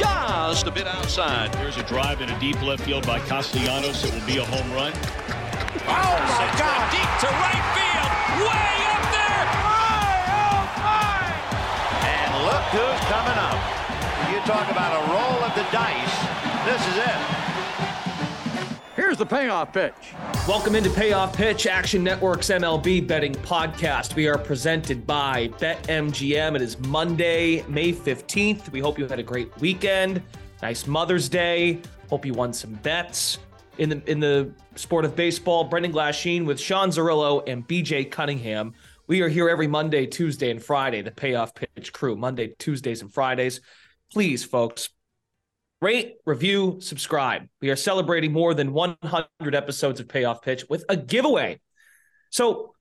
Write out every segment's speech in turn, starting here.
just a bit outside. There's a drive in a deep left field by Castellanos. It will be a home run. Oh my Sends God! deep to right field, way up there. Oh my! And look who's coming up. You talk about a roll of the dice. This is it. Here's the payoff pitch. Welcome into Payoff Pitch, Action Network's MLB betting podcast. We are presented by BetMGM. It is Monday, May 15th. We hope you had a great weekend. Nice Mother's Day. Hope you won some bets. In the in the sport of baseball, Brendan Glasheen with Sean Zerillo and BJ Cunningham. We are here every Monday, Tuesday, and Friday, the Payoff Pitch crew. Monday, Tuesdays, and Fridays. Please, folks, rate, review, subscribe. We are celebrating more than 100 episodes of Payoff Pitch with a giveaway. So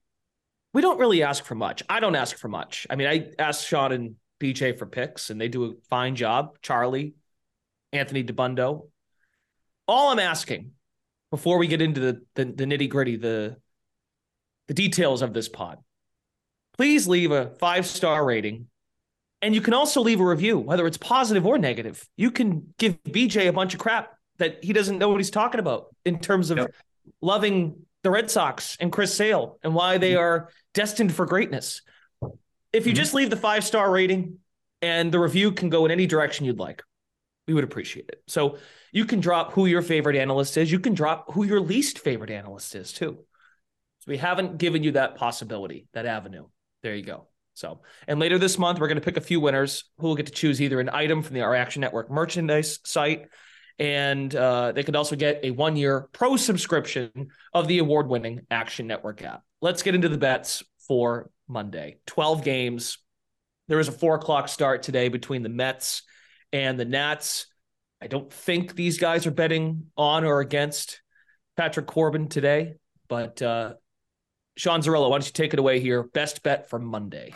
we don't really ask for much. I don't ask for much. I mean, I ask Sean and BJ for picks, and they do a fine job. Charlie, Anthony Dabbundo. All I'm asking before we get into the, the, the nitty gritty, the, the details of this pod, please leave a five star rating and you can also leave a review, whether it's positive or negative. You can give BJ a bunch of crap that he doesn't know what he's talking about in terms of Yep. loving the Red Sox and Chris Sale and why they mm-hmm. are destined for greatness. If you mm-hmm. just leave the five star rating and the review can go in any direction you'd like, we would appreciate it. So you can drop who your favorite analyst is. You can drop who your least favorite analyst is too. So we haven't given you that possibility, that avenue. There you go. So, and later this month, we're going to pick a few winners who will get to choose either an item from the Our Action Network merchandise site, and uh, they could also get a one year pro subscription of the award winning Action Network app. Let's get into the bets for Monday 12 games. There is a four o'clock start today between the Mets and the Nats. I don't think these guys are betting on or against Patrick Corbin today, but uh, Sean Zerillo, why don't you take it away here? Best bet for Monday.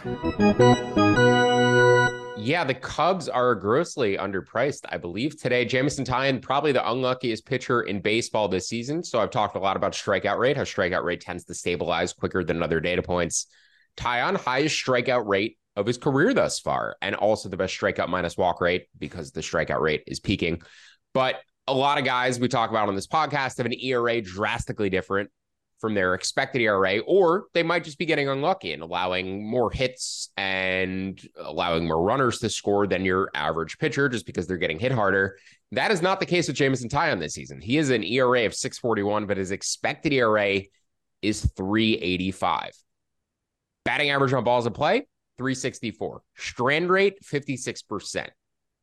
Yeah, the Cubs are grossly underpriced, I believe. Today, Jameson Taillon, probably the unluckiest pitcher in baseball this season. So I've talked a lot about strikeout rate, how strikeout rate tends to stabilize quicker than other data points. Taillon, highest strikeout rate of his career thus far, and also the best strikeout minus walk rate because the strikeout rate is peaking. But a lot of guys we talk about on this podcast have an ERA drastically different from their expected ERA, or they might just be getting unlucky and allowing more hits and allowing more runners to score than your average pitcher just because they're getting hit harder. That is not the case with Jameson Taillon this season. He is an ERA of 641, but his expected ERA is 385. Batting average on balls in play, 364. Strand rate, 56%.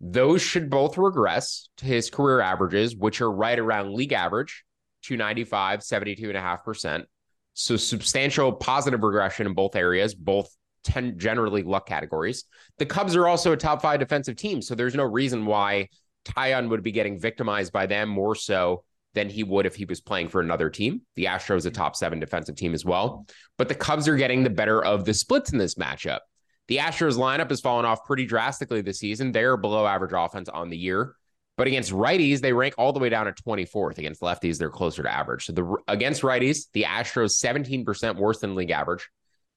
Those should both regress to his career averages, which are right around league average, 295, 72.5%. So substantial positive regression in both areas, both 10 generally luck categories. The Cubs are also a top five defensive team. So there's no reason why Taillon would be getting victimized by them more so than he would if he was playing for another team. The Astros a top seven defensive team as well. But the Cubs are getting the better of the splits in this matchup. The Astros lineup has fallen off pretty drastically this season. They're below average offense on the year. But against righties, they rank all the way down at 24th. Against lefties, they're closer to average. So the against righties, the Astros 17% worse than league average.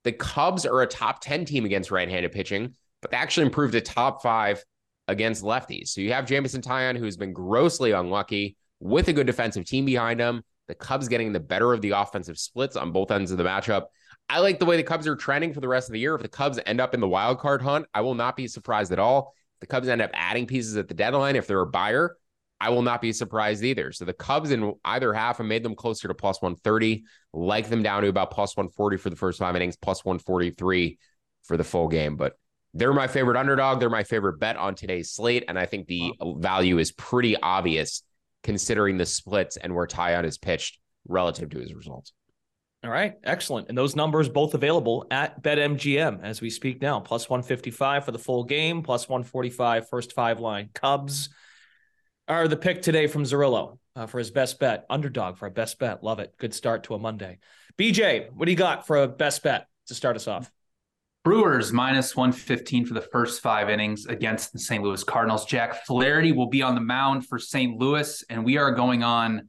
The Cubs are a top 10 team against right handed pitching, but they actually improved to top five against lefties. So you have Jameson Taillon, who's been grossly unlucky with a good defensive team behind him. The Cubs getting the better of the offensive splits on both ends of the matchup. I like the way the Cubs are trending for the rest of the year. If the Cubs end up in the wild card hunt, I will not be surprised at all. The Cubs end up adding pieces at the deadline. If they're a buyer, I will not be surprised either. So the Cubs in either half have made them closer to plus 130, like them down to about plus 140 for the first five innings, plus 143 for the full game. But they're my favorite underdog. They're my favorite bet on today's slate. And I think the value is pretty obvious considering the splits and where Taillon is pitched relative to his results. All right, excellent. And those numbers both available at BetMGM as we speak now. Plus 155 for the full game, plus 145 first five line. Cubs are the pick today from Zerillo uh, for his best bet. Underdog for a best bet. Love it. Good start to a Monday. BJ, what do you got for a best bet to start us off? Brewers minus 115 for the first five innings against the St. Louis Cardinals. Jack Flaherty will be on the mound for St. Louis, and we are going on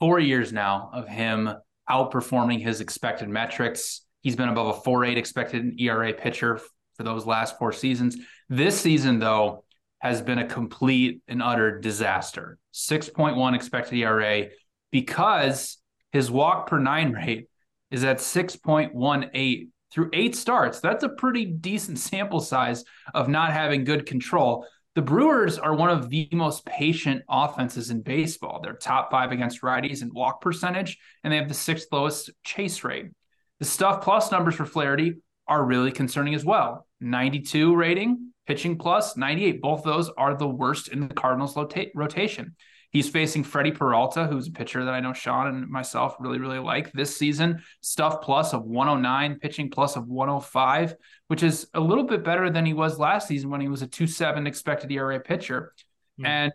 four years now of him outperforming his expected metrics. He's been above a 4.8 expected ERA pitcher for those last four seasons. This season, though, has been a complete and utter disaster. 6.1 expected ERA because his walk per nine rate is at 6.18 through eight starts. That's a pretty decent sample size of not having good control. The Brewers are one of the most patient offenses in baseball. They're top five against righties in walk percentage, and they have the sixth lowest chase rate. The stuff plus numbers for Flaherty are really concerning as well 92 rating, pitching plus, 98. Both of those are the worst in the Cardinals rotation. He's facing Freddie Peralta, who's a pitcher that I know Sean and myself really, really like this season. Stuff plus of 109, pitching plus of 105, which is a little bit better than he was last season when he was a 2-7 expected ERA pitcher. Mm. And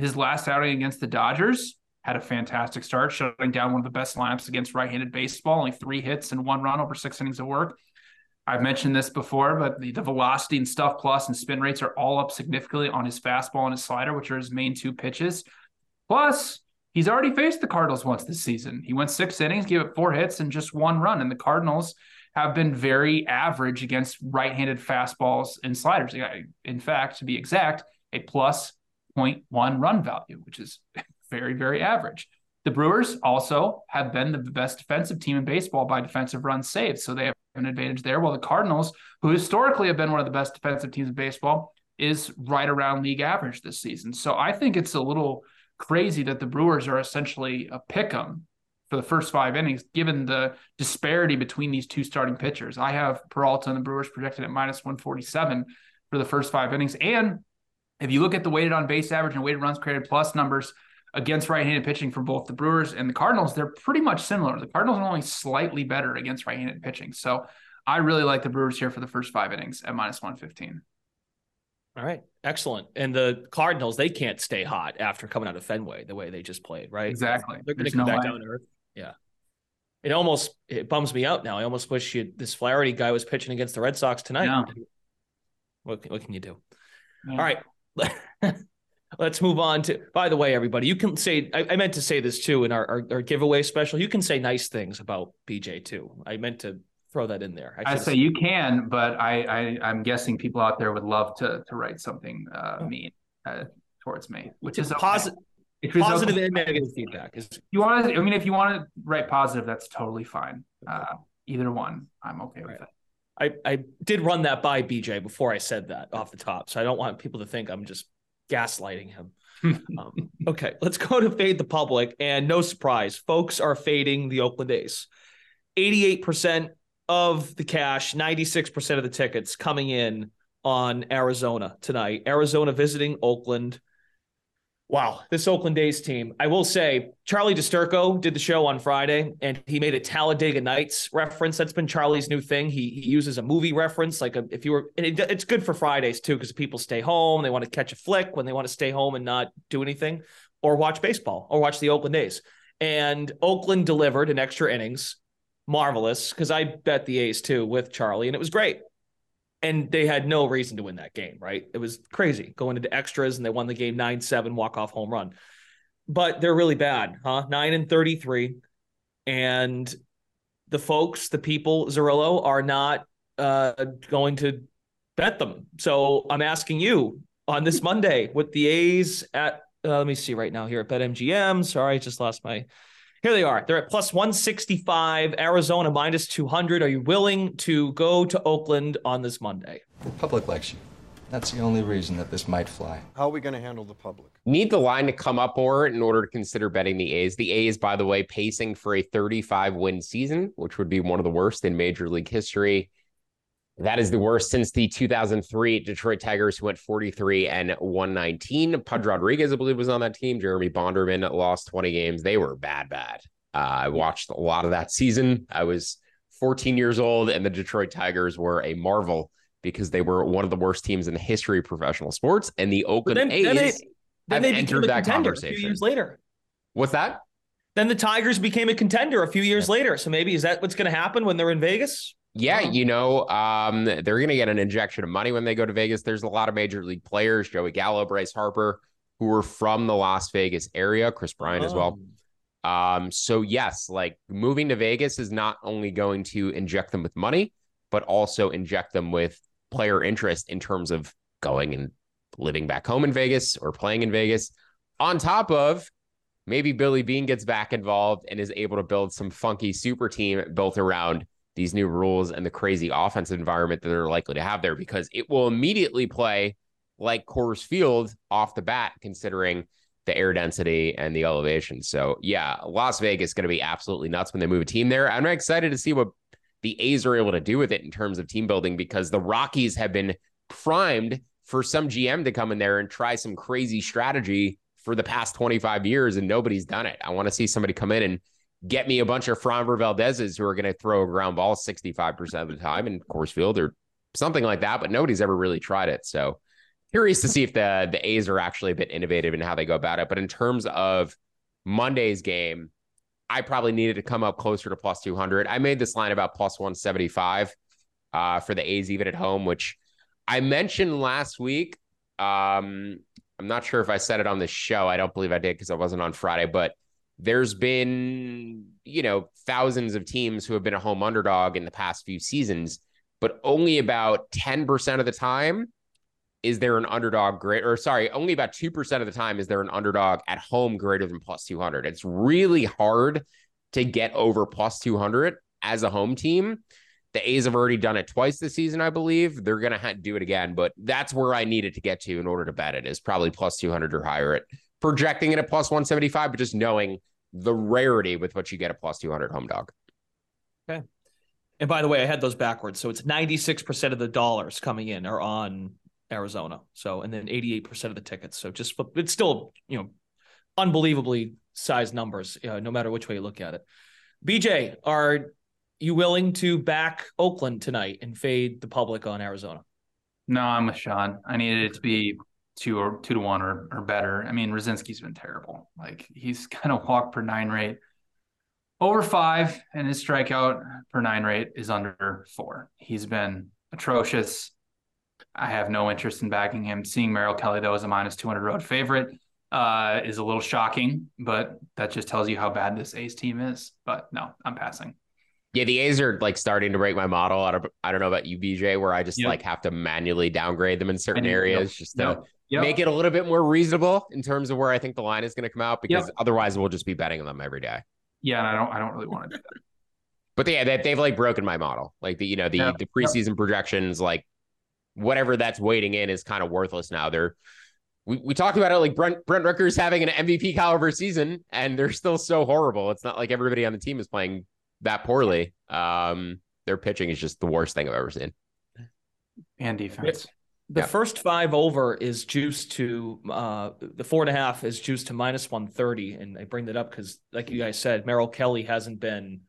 his last outing against the Dodgers had a fantastic start, shutting down one of the best lineups against right-handed baseball, only three hits and one run over six innings of work. I've mentioned this before, but the, the velocity and stuff plus and spin rates are all up significantly on his fastball and his slider, which are his main two pitches. Plus, he's already faced the Cardinals once this season. He went six innings, gave up four hits, and just one run. And the Cardinals have been very average against right-handed fastballs and sliders. In fact, to be exact, a plus 0.1 run value, which is very, very average. The Brewers also have been the best defensive team in baseball by defensive runs saved. So they have an advantage there. While the Cardinals, who historically have been one of the best defensive teams in baseball, is right around league average this season. So I think it's a little crazy that the Brewers are essentially a pick 'em for the first five innings, given the disparity between these two starting pitchers. I have Peralta and the Brewers projected at minus 147 for the first five innings. And if you look at the weighted on base average and weighted runs created plus numbers against right-handed pitching for both the Brewers and the Cardinals, they're pretty much similar. The Cardinals are only slightly better against right-handed pitching. So I really like the Brewers here for the first five innings at minus 115. All right. Excellent. And the Cardinals, they can't stay hot after coming out of Fenway the way they just played, right? Exactly. They're going to come no back way. down to earth. Yeah. It almost it bums me out now. I almost wish you this Flaherty guy was pitching against the Red Sox tonight. What, what can you do? All right. Let's move on to. By the way, everybody, you can say. I, I meant to say this too in our, our, our giveaway special. You can say nice things about BJ too. I meant to throw that in there. I, I say you can, but I, I am guessing people out there would love to to write something uh, oh. mean uh, towards me, which is positive. Okay. Positive okay. and negative feedback is. You want to? I mean, if you want to write positive, that's totally fine. Uh, either one, I'm okay right. with it. I, I did run that by BJ before I said that off the top, so I don't want people to think I'm just gaslighting him. um, okay, let's go to fade the public, and no surprise, folks are fading the Oakland A's. 88% of the cash, 96% of the tickets coming in on Arizona tonight. Arizona visiting Oakland. Wow, this Oakland A's team. I will say, Charlie DiSturco did the show on Friday, and he made a Talladega Nights reference. That's been Charlie's new thing. He, he uses a movie reference, like a, if you were. It, it's good for Fridays too, because people stay home. They want to catch a flick when they want to stay home and not do anything, or watch baseball, or watch the Oakland A's. And Oakland delivered in extra innings marvelous because I bet the A's too with Charlie, and it was great. And they had no reason to win that game, right? It was crazy going into extras, and they won the game 9 7, walk off home run. But they're really bad, huh? 9 and 33. And the folks, the people, Zerillo, are not uh, going to bet them. So I'm asking you on this Monday with the A's at, uh, let me see right now here at BetMGM. Sorry, I just lost my. Here they are. They're at plus 165, Arizona minus 200. Are you willing to go to Oakland on this Monday? The public likes you. That's the only reason that this might fly. How are we going to handle the public? Need the line to come up more in order to consider betting the A's. The A's, by the way, pacing for a 35 win season, which would be one of the worst in Major League history. That is the worst since the 2003 Detroit Tigers, who went 43 and 119. Pudge Rodriguez, I believe, was on that team. Jeremy Bonderman lost 20 games. They were bad, bad. Uh, I watched a lot of that season. I was 14 years old, and the Detroit Tigers were a marvel because they were one of the worst teams in the history of professional sports. And the Oakland then, A's then they, then they entered that conversation. A few years later. What's that? Then the Tigers became a contender a few years yeah. later. So maybe is that what's going to happen when they're in Vegas? Yeah, you know, um, they're going to get an injection of money when they go to Vegas. There's a lot of major league players, Joey Gallo, Bryce Harper, who are from the Las Vegas area, Kris Bryant oh. as well. Oh. Um, so yes, like moving to Vegas is not only going to inject them with money, but also inject them with player interest in terms of going and living back home in Vegas or playing in Vegas. On top of maybe Billy Beane gets back involved and is able to build some funky super team built around these new rules and the crazy offensive environment that they're likely to have there because it will immediately play like Coors Field off the bat, considering the air density and the elevation. So, yeah, Las Vegas is going to be absolutely nuts when they move a team there. I'm excited to see what the A's are able to do with it in terms of team building because the Rockies have been primed for some GM to come in there and try some crazy strategy for the past 25 years and nobody's done it. I want to see somebody come in and get me a bunch of Framber Valdez's who are going to throw a ground ball 65% of the time in Coors Field or something like that, but nobody's ever really tried it. So curious to see if the the A's are actually a bit innovative in how they go about it. But in terms of Monday's game, I probably needed to come up closer to plus 200. I made this line about plus 175 uh, for the A's even at home, which I mentioned last week. Um, I'm not sure if I said it on the show. I don't believe I did because I wasn't on Friday, but there's been, you know, thousands of teams who have been a home underdog in the past few seasons, but only about 10% of the time is there an underdog great or sorry, only about 2% of the time is there an underdog at home greater than plus 200. It's really hard to get over plus 200 as a home team. The A's have already done it twice this season, I believe. They're going to do it again, but that's where I needed to get to in order to bet it is probably plus 200 or higher. At projecting it at plus 175, but just knowing the rarity with which you get a plus 200 home dog. Okay. And by the way, I had those backwards. So it's 96% of the dollars coming in are on Arizona. So, and then 88% of the tickets. So just, it's still, you know, unbelievably sized numbers, uh, no matter which way you look at it. BJ, are you willing to back Oakland tonight and fade the public on Arizona? No, I'm with Sean. I needed it to be two or two to one or or better. I mean, Rucinski's been terrible. Like he's kind of walk per nine rate over five, and his strikeout per nine rate is under four. He's been atrocious. I have no interest in backing him. Seeing Merrill Kelly though as a minus two hundred road favorite uh, is a little shocking, but that just tells you how bad this A's team is. But no, I'm passing. Yeah, the A's are like starting to break my model. I don't, I don't know about you, BJ, where I just yep. like have to manually downgrade them in certain areas yep. just to yep make it a little bit more reasonable in terms of where I think the line is going to come out because otherwise we'll just be betting on them every day. Yeah, and I don't I don't really want to do that. But yeah, they, they've like broken my model. Like the you know the the preseason projections, like whatever that's waiting in is kind of worthless now. They're we, we talked about it like Brent Brent Rooker's having an MVP caliber season, and they're still so horrible. It's not like everybody on the team is playing that poorly. Um, their pitching is just the worst thing I've ever seen. And defense. The yeah. first five over is juiced to uh, the four and a half is juiced to minus one thirty, and I bring that up because, like you guys said, Merrill Kelly hasn't been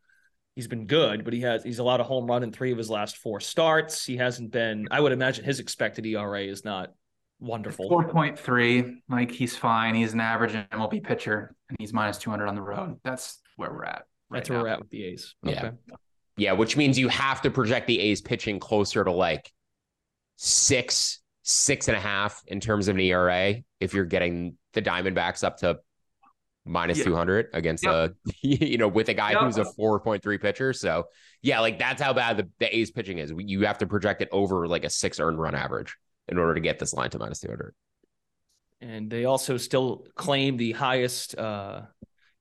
he's been good, but he has he's allowed a home run in three of his last four starts. He hasn't been. I would imagine his expected ERA is not wonderful. Four point three, like he's fine. He's an average MLB pitcher, and he's minus two hundred on the road. That's where we're at. Right That's where we're at with the A's. Okay. Yeah, yeah, which means you have to project the A's pitching closer to like six, six and a half in terms of an ERA if you're getting the Diamondbacks up to minus Yeah. 200 against Yep. a you know with a guy Yep. who's a 4.3 pitcher so yeah like that's how bad the, the a's pitching is you have to project it over like a six earned run average in order to get this line to minus 200 And they also still claim the highest uh,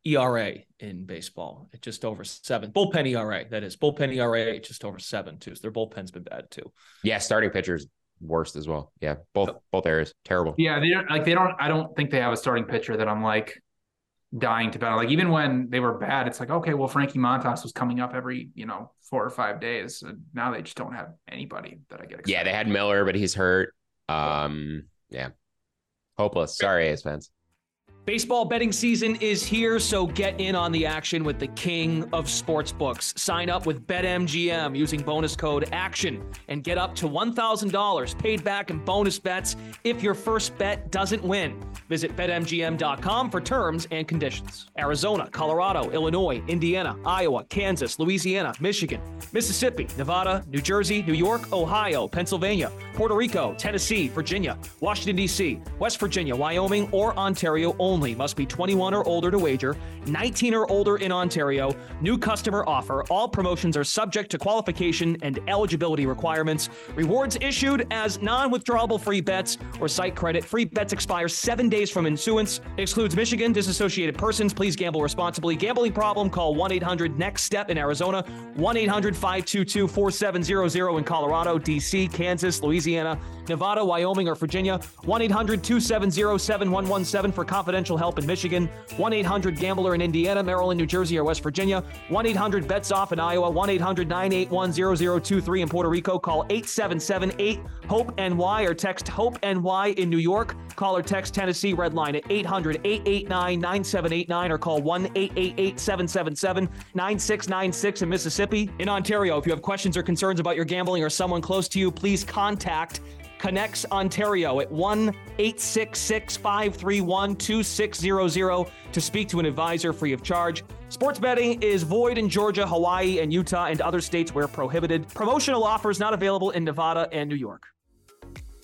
ERA in baseball at just over seven. Bullpen ERA, that is. Bullpen ERA at just over seven, too. So their bullpen's been bad, too. yeah starting pitchers worst as well yeah both both areas terrible Yeah, they don't like they don't. I don't think they have a starting pitcher that I'm like dying to bet on. Like even when they were bad, it's like okay, well Frankie Montas was coming up every you know four or five days. And now they just don't have anybody that I get. Excited. yeah they had miller but he's hurt um yeah hopeless sorry a's fans Baseball betting season is here, so get in on the action with the king of sportsbooks. Sign up with BetMGM using bonus code ACTION and get up to $1,000 paid back in bonus bets if your first bet doesn't win. Visit BetMGM.com for terms and conditions. Arizona, Colorado, Illinois, Indiana, Iowa, Kansas, Louisiana, Michigan, Mississippi, Nevada, New Jersey, New York, Ohio, Pennsylvania, Puerto Rico, Tennessee, Virginia, Washington, D.C., West Virginia, Wyoming, or Ontario only. Must be 21 or older to wager, 19 or older in Ontario. New customer offer. All promotions are subject to qualification and eligibility requirements. Rewards issued as non withdrawable free bets or site credit. Free bets expire seven days from issuance. Excludes Michigan, disassociated persons. Please gamble responsibly. Gambling problem? Call 1 800 NEXT STEP in Arizona, 1 800 522 4700 in Colorado, D.C., Kansas, Louisiana, Nevada, Wyoming, or Virginia, 1 800 270 7117 for confidential help in Michigan, 1 800 Gambler in Indiana, Maryland, New Jersey, or West Virginia, 1 800 Bets Off in Iowa, 1 800 981 0023 in Puerto Rico. Call 877 8 HOPE NY or text HOPE NY in New York. Call or text Tennessee Red Line at 800 889 9789 or call 1 888 777 9696 in Mississippi. In Ontario, if you have questions or concerns about your gambling or someone close to you, please contact ConnexOntario at 1 866 531 2600 to speak to an advisor free of charge. Sports betting is void in Georgia, Hawaii, and Utah, and other states where prohibited. Promotional offers not available in Nevada and New York.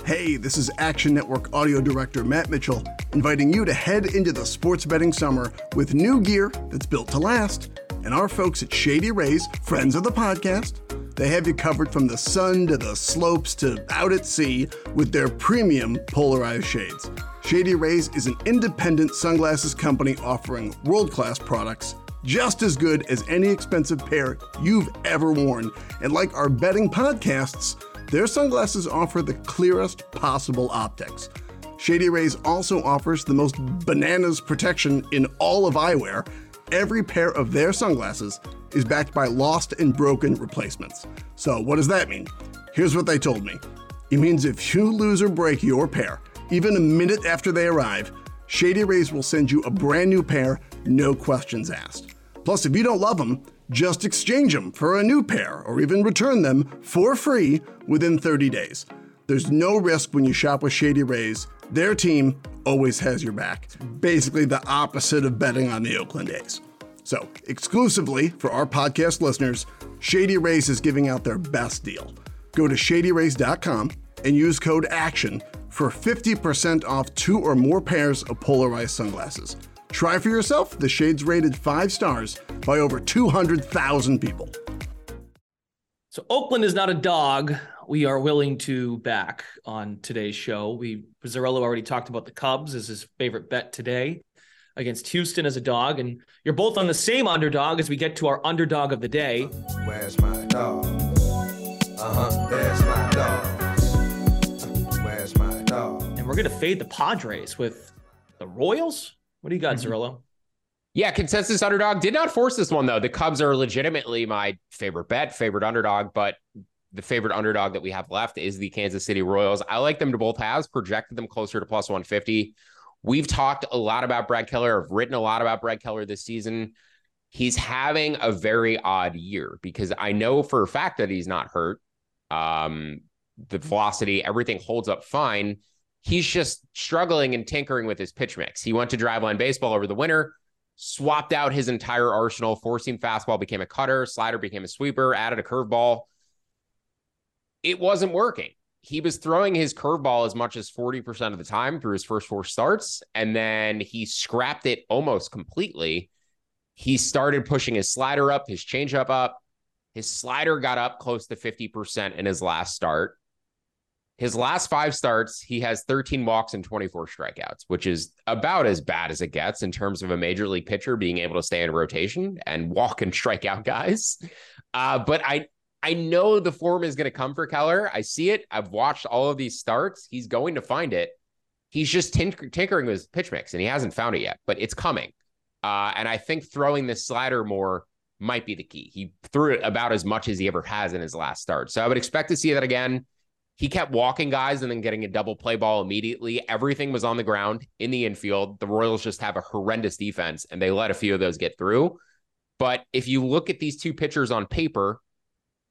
Hey, this is Action Network audio director Matt Mitchell, inviting you to head into the sports betting summer with new gear that's built to last. And our folks at Shady Rays, friends of the podcast, they have you covered from the sun to the slopes to out at sea with their premium polarized shades. Shady Rays is an independent sunglasses company offering world class products just as good as any expensive pair you've ever worn. And like our betting podcasts, their sunglasses offer the clearest possible optics. Shady Rays also offers the most bananas protection in all of eyewear. Every pair of their sunglasses is backed by lost and broken replacements. So, what does that mean? Here's what they told me it means if you lose or break your pair, even a minute after they arrive, Shady Rays will send you a brand new pair, no questions asked. Plus, if you don't love them, just exchange them for a new pair or even return them for free within 30 days. There's no risk when you shop with Shady Rays. Their team always has your back. Basically the opposite of betting on the Oakland A's. So, exclusively for our podcast listeners, Shady Rays is giving out their best deal. Go to shadyrays.com and use code ACTION for 50% off two or more pairs of polarized sunglasses. Try for yourself. The shades rated five stars by over 200,000 people. So Oakland is not a dog. We are willing to back on today's show. We Pizzarello already talked about the Cubs as his favorite bet today against Houston as a dog, and you're both on the same underdog as we get to our underdog of the day. Where's my dog? Uh huh. Where's my dog? Where's my dog? And we're gonna fade the Padres with the Royals. What do you got, Mm-hmm. Zerillo? Yeah, consensus underdog did not force this one though. The Cubs are legitimately my favorite bet, favorite underdog, but the favorite underdog that we have left is the Kansas City Royals. I like them to both halves, projected them closer to plus 150. We've talked a lot about Brad Keller. I've written a lot about Brad Keller this season. He's having a very odd year because I know for a fact that he's not hurt. Um, the velocity, everything holds up fine. He's just struggling and tinkering with his pitch mix. He went to driveline baseball over the winter swapped out his entire arsenal. Four seam fastball became a cutter, slider became a sweeper, added a curveball. It wasn't working. He was throwing his curveball as much as 40% of the time through his first four starts, and then he scrapped it almost completely. He started pushing his slider up, his changeup up. His slider got up close to 50% in his last start. His last five starts, he has 13 walks and 24 strikeouts, which is about as bad as it gets in terms of a major league pitcher being able to stay in rotation and walk and strike out guys. Uh, but I, I know the form is going to come for Keller. I see it. I've watched all of these starts. He's going to find it. He's just tinker- tinkering with his pitch mix and he hasn't found it yet, but it's coming. Uh, and I think throwing the slider more might be the key. He threw it about as much as he ever has in his last start. So I would expect to see that again. He kept walking guys and then getting a double play ball immediately. Everything was on the ground in the infield. The Royals just have a horrendous defense and they let a few of those get through. But if you look at these two pitchers on paper,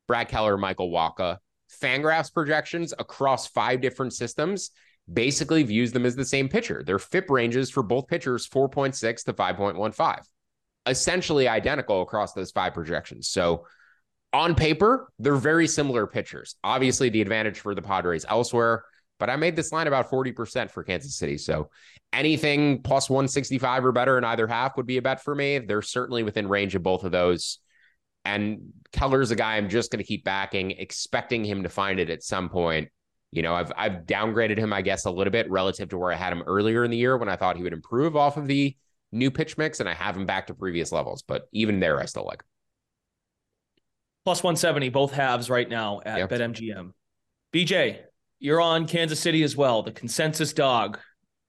Brad Keller, Michael Wacha, Fangraphs projections across five different systems basically views them as the same pitcher. Their FIP ranges for both pitchers 4.6 to 5.15, essentially identical across those five projections. So on paper, they're very similar pitchers. Obviously, the advantage for the Padres elsewhere, but I made this line about 40% for Kansas City. So anything plus 165 or better in either half would be a bet for me. They're certainly within range of both of those. And Keller's a guy I'm just going to keep backing, expecting him to find it at some point. You know, I've I've downgraded him, I guess, a little bit relative to where I had him earlier in the year when I thought he would improve off of the new pitch mix, and I have him back to previous levels. But even there, I still like him plus 170 both halves right now at yep. BetMGM. BJ, you're on Kansas City as well, the consensus dog.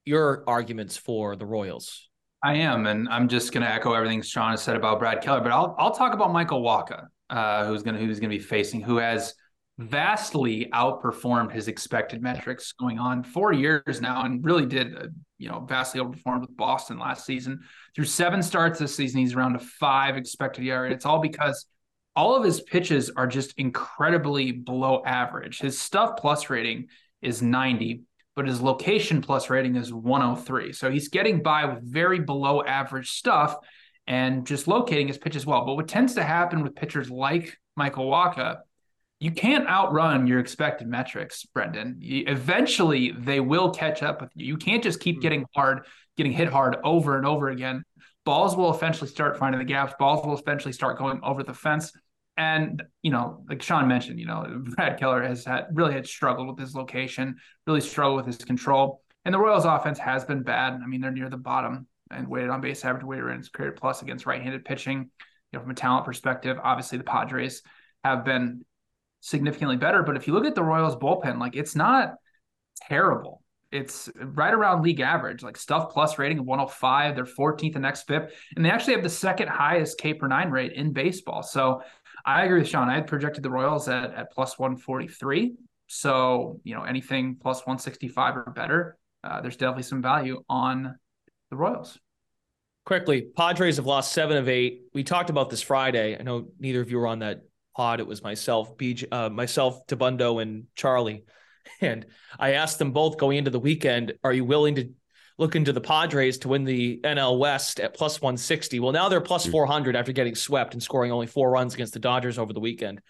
Your arguments for the Royals. I am, and I'm just going to echo everything Sean has said about Brad Keller, but I'll I'll talk about Michael Wacha, uh, who's going to who's going to be facing, who has vastly outperformed his expected metrics going on four years now, and really did uh, you know vastly overperformed with Boston last season. Through seven starts this season, he's around a five expected ERA. It's all because all of his pitches are just incredibly below average. His stuff plus rating is 90, but his location plus rating is 103. So he's getting by with very below average stuff and just locating his pitch as well. But what tends to happen with pitchers like Michael Wacha, you can't outrun your expected metrics, Brendan. Eventually, they will catch up with you. You can't just keep hmm. getting hard, getting hit hard over and over again balls will eventually start finding the gaps. Balls will eventually start going over the fence. And, you know, like Sean mentioned, you know, Brad Keller has had really had struggled with his location, really struggled with his control. And the Royals offense has been bad. I mean, they're near the bottom and weighted on base average, weighted runs created plus against right-handed pitching. You know, from a talent perspective, obviously the Padres have been significantly better. But if you look at the Royals bullpen, like it's not terrible it's right around league average, like stuff plus rating of 105. They're 14th in xFIP, and they actually have the second highest K per nine rate in baseball. So I agree with Sean. I had projected the Royals at, at plus 143. So, you know, anything plus 165 or better, uh, there's definitely some value on the Royals. Quickly, Padres have lost seven of eight. We talked about this Friday. I know neither of you were on that pod. It was myself, BJ, uh, myself, Dabbundo, and Charlie. And I asked them both going into the weekend, are you willing to look to the Padres to win the NL West at plus 160? Well, now they're plus hmm. 400 after getting swept and scoring only four runs against the Dodgers over the weekend.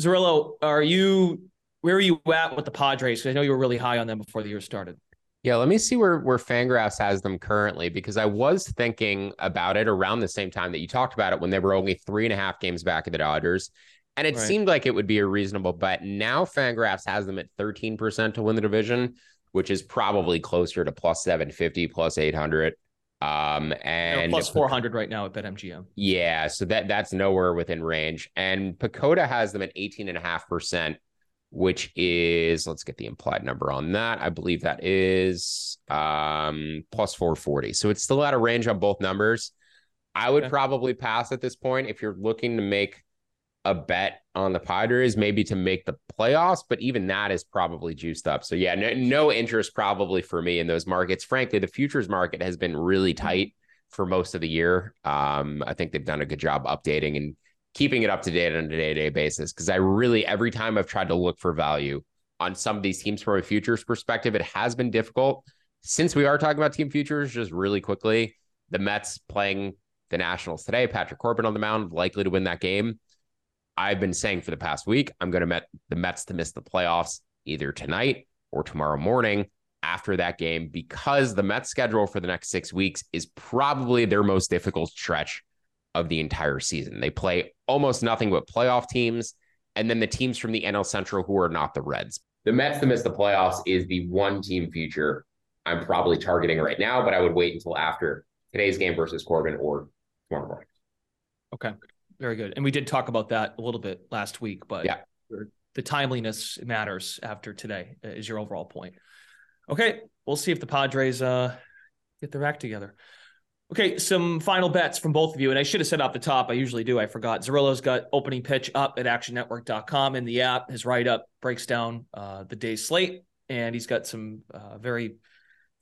Zerillo, are you where are you at with the Padres? Because I know you were really high on them before the year started. Yeah, let me see where where Fangraphs has them currently because I was thinking about it around the same time that you talked about it when they were only three and a half games back of the Dodgers. And it right. seemed like it would be a reasonable bet. Now Fangraphs has them at 13% to win the division, which is probably closer to plus 750, plus 800. Um, and plus 400 right now at BetMGM. Yeah. So that that's nowhere within range. And PECOTA has them at 18.5%, which is, let's get the implied number on that. I believe that is um, plus 440. So it's still out of range on both numbers. I would okay. probably pass at this point if you're looking to make a bet on the Padres, maybe to make the playoffs, but even that is probably juiced up. So yeah, no, no interest probably for me in those markets. Frankly, the futures market has been really tight for most of the year. Um, I think they've done a good job updating and keeping it up to date on a day-to-day basis. Because I really, every time I've tried to look for value on some of these teams from a futures perspective, it has been difficult. Since we are talking about team futures, just really quickly, the Mets playing the Nationals today, Patrick Corbin on the mound, likely to win that game I've been saying for the past week, I'm going to met the Mets to miss the playoffs. either tonight or tomorrow morning after that game because the Mets schedule for the next six weeks is probably their most difficult stretch of the entire season. They play almost nothing but playoff teams, and then the teams from the NL Central who are not the Reds. The Mets to miss the playoffs is the one team future I'm probably targeting right now, but I would wait until after today's game versus Corbin or tomorrow morning. Okay. Very good. And we did talk about that a little bit last week, but yeah, the timeliness matters after today is your overall point. Okay. We'll see if the Padres uh, get their act together. Okay, some final bets from both of you. And I should have said off the top, I usually do. I forgot. Zerillo's got opening pitch up at actionnetwork.com in the app. His write up breaks down uh, the day's slate, and he's got some uh, very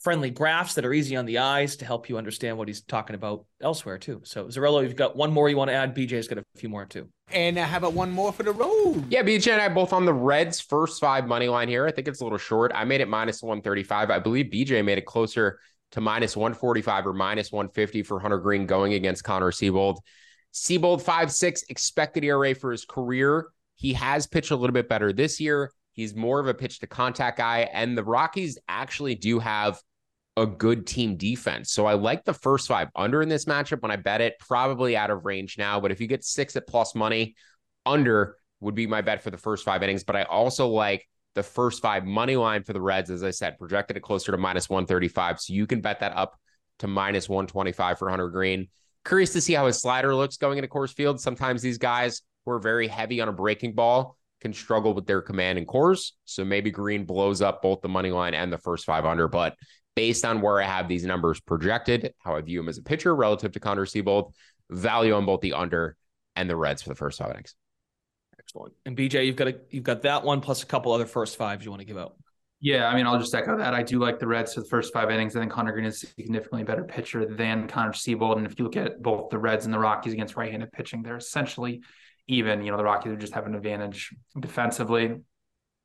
friendly graphs that are easy on the eyes to help you understand what he's talking about elsewhere too. So Zerillo, you've got one more you want to add. BJ's got a few more too. And I have a one more for the road. Yeah, BJ and I both on the Reds first five money line here. I think it's a little short. I made it minus 135. I believe BJ made it closer to minus 145 or minus 150 for Hunter Greene going against Connor Seabold. Seabold, 5 6 expected ERA for his career. He has pitched a little bit better this year. He's more of a pitch to contact guy. And the Rockies actually do have a good team defense. So I like the first five under in this matchup when I bet it, probably out of range now. But if you get six at plus money, under would be my bet for the first five innings. But I also like the first five money line for the Reds, as I said, projected it closer to minus 135. So you can bet that up to minus 125 for Hunter Greene. Curious to see how his slider looks going into Coors Field. Sometimes these guys who are very heavy on a breaking ball can struggle with their command and Coors. So maybe Greene blows up both the money line and the first five under. But based on where I have these numbers projected, how I view him as a pitcher relative to Connor Seabold, value on both the under and the Reds for the first five innings. Excellent. And BJ, you've got a, you've got that one plus a couple other first fives you want to give out. Yeah, I mean, I'll just echo that. I do like the Reds for the first five innings. I think Connor Green is a significantly better pitcher than Connor Seabold. And if you look at both the Reds and the Rockies against right-handed pitching, they're essentially even. You know, the Rockies are just have an advantage defensively.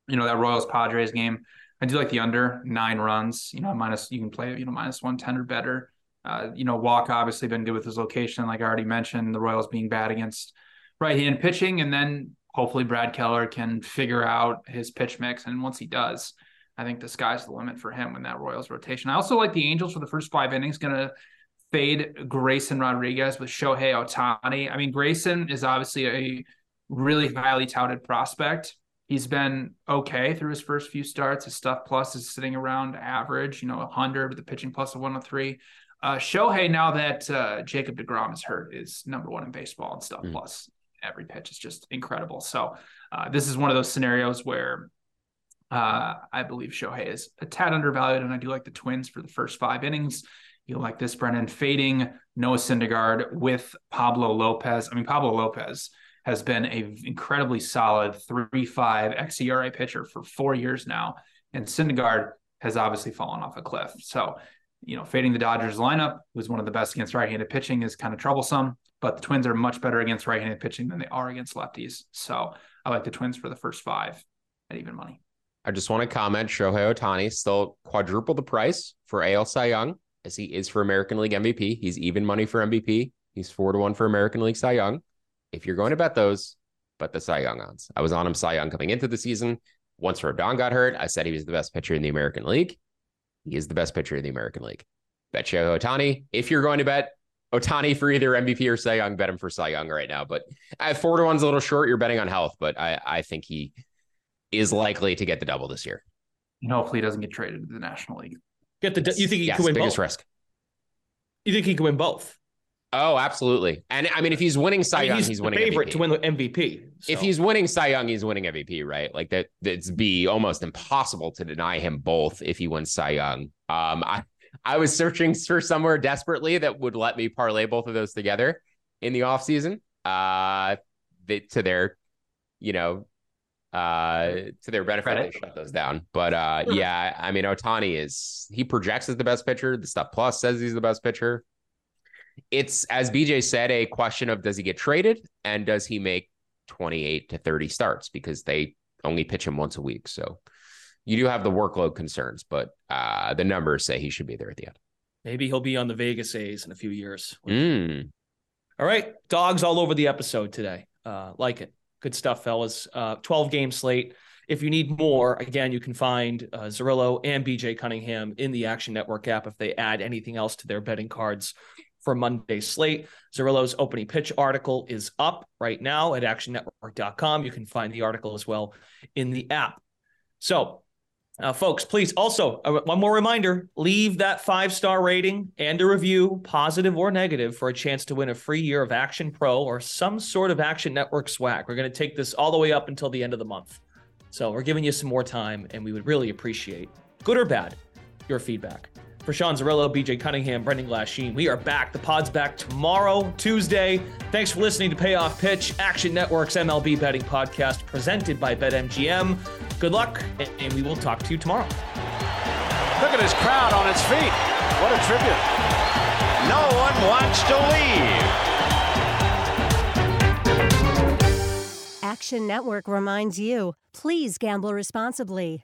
You know, that Royals Padres game, I do like the under nine runs. You know, minus you can play you know minus one ten or better. Uh, you know, Walk obviously been good with his location, like I already mentioned. The Royals being bad against right-hand pitching, and then hopefully Brad Keller can figure out his pitch mix. And once he does, I think the sky's the limit for him in that Royals rotation. I also like the Angels for the first five innings. Going to fade Grayson Rodriguez with Shohei Ohtani. I mean, Grayson is obviously a really highly touted prospect. He's been okay through his first few starts. His stuff plus is sitting around average, you know, 100 with the pitching plus of 103. Uh, Shohei, now that uh, Jacob DeGrom is hurt, is number one in baseball and stuff mm. plus. Every pitch is just incredible. So, uh, this is one of those scenarios where uh, I believe Shohei is a tad undervalued, and I do like the Twins for the first five innings. You like this, Brennan, fading Noah Syndergaard with Pablo Lopez. I mean, Pablo Lopez has been a incredibly solid three five xERA pitcher for four years now, and Syndergaard has obviously fallen off a cliff. So, you know, fading the Dodgers lineup was one of the best against right-handed pitching is kind of troublesome, but the Twins are much better against right-handed pitching than they are against lefties. So, I like the Twins for the first five at even money. I just want to comment Shohei Ohtani still quadruple the price for AL Cy Young as he is for American League MVP. He's even money for MVP. He's four to one for American League Cy Young if you're going to bet those, bet the Cy Young odds. I was on him Cy Young coming into the season. Once Rodon got hurt, I said he was the best pitcher in the American League. He is the best pitcher in the American League. Bet Shohei Ohtani. If you're going to bet Ohtani for either MVP or Cy Young, bet him for Cy Young right now. But I four to one's a little short. You're betting on health, but I, I think he is likely to get the double this year. And hopefully he doesn't get traded to the National League. Get the you think he yes, could win biggest both? risk. You think he could win both? Oh, absolutely. And I mean, if he's winning Cy I mean, Young, he's, he's, winning favorite MVP. to win the MVP. so- If he's winning Cy Young, he's winning MVP, right? Like that. That's be almost impossible to deny him both if he wins Cy Young. Um, I I was searching for somewhere desperately that would let me parlay both of those together in the offseason. Uh, they, to their, you know, uh, to their benefit, they shut those down. But uh, yeah, I mean, Ohtani is he projects as the best pitcher. The stuff plus says he's the best pitcher it's as BJ said, a question of does he get traded and does he make 28 to 30 starts because they only pitch him once a week. So you do have the workload concerns, but uh, the numbers say he should be there at the end. Maybe he'll be on the Vegas A's in a few years. Mm. All right. Dogs all over the episode today. Uh, like it. Good stuff, fellas. Uh, 12 game slate. If you need more, again, you can find uh, Zerillo and BJ Cunningham in the Action Network app if they add anything else to their betting cards for Monday's slate. Zerillo's opening pitch article is up right now at actionnetwork.com. You can find the article as well in the app. So, uh, folks, please also uh, one more reminder leave that five star rating and a review, positive or negative, for a chance to win a free year of Action Pro or some sort of Action Network swag. We're going to take this all the way up until the end of the month. So, we're giving you some more time, and we would really appreciate, good or bad, your feedback. For Sean Zerillo, BJ Cunningham, Brendan Glasheen, we are back. The pod's back tomorrow, Tuesday. Thanks for listening to Payoff Pitch, Action Network's MLB betting podcast presented by BetMGM. Good luck, and we will talk to you tomorrow. Look at his crowd on its feet. What a tribute. No one wants to leave. Action Network reminds you please gamble responsibly.